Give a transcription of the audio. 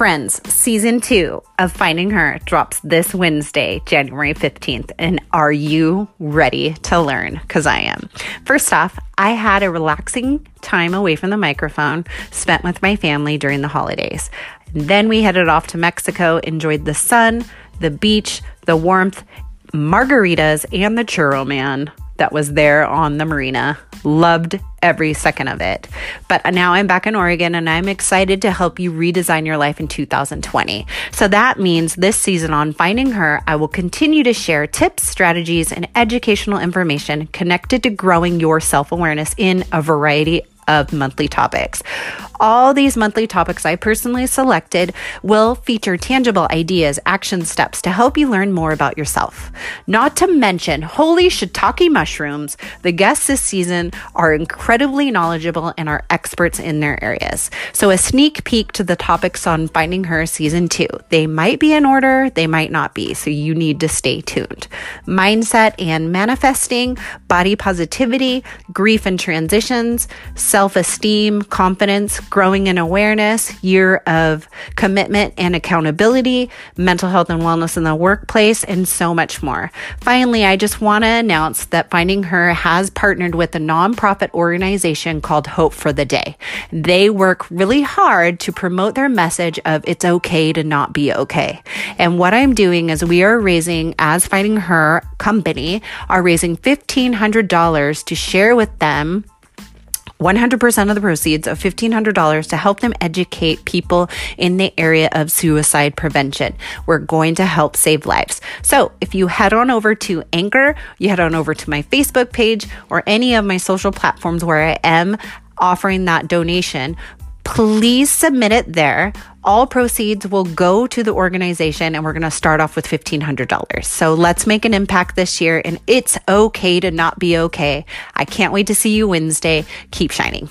Friends, season two of Finding Her drops this Wednesday, January 15th. And are you ready to learn? Because I am. First off, I had a relaxing time away from the microphone spent with my family during the holidays. Then we headed off to Mexico, enjoyed the sun, the beach, the warmth, margaritas, and the churro man that was there on the marina. Loved every second of it. But now I'm back in Oregon and I'm excited to help you redesign your life in 2020. So that means this season on Finding Her, I will continue to share tips, strategies, and educational information connected to growing your self awareness in a variety of monthly topics. All these monthly topics I personally selected will feature tangible ideas, action steps to help you learn more about yourself. Not to mention, holy shiitake mushrooms, the guests this season are incredibly knowledgeable and are experts in their areas. So, a sneak peek to the topics on Finding Her season two. They might be in order, they might not be, so you need to stay tuned. Mindset and manifesting, body positivity, grief and transitions, self esteem, confidence, growing in awareness, year of commitment and accountability, mental health and wellness in the workplace, and so much more. Finally, I just want to announce that Finding Her has partnered with a nonprofit organization called Hope for the Day. They work really hard to promote their message of it's okay to not be okay. And what I'm doing is we are raising, as Finding Her company, are raising $1,500 to share with them 100% of the proceeds of $1,500 to help them educate people in the area of suicide prevention. We're going to help save lives. So if you head on over to Anchor, you head on over to my Facebook page or any of my social platforms where I am offering that donation, please submit it there. All proceeds will go to the organization, and we're going to start off with $1,500. So let's make an impact this year, and it's okay to not be okay. I can't wait to see you Wednesday. Keep shining.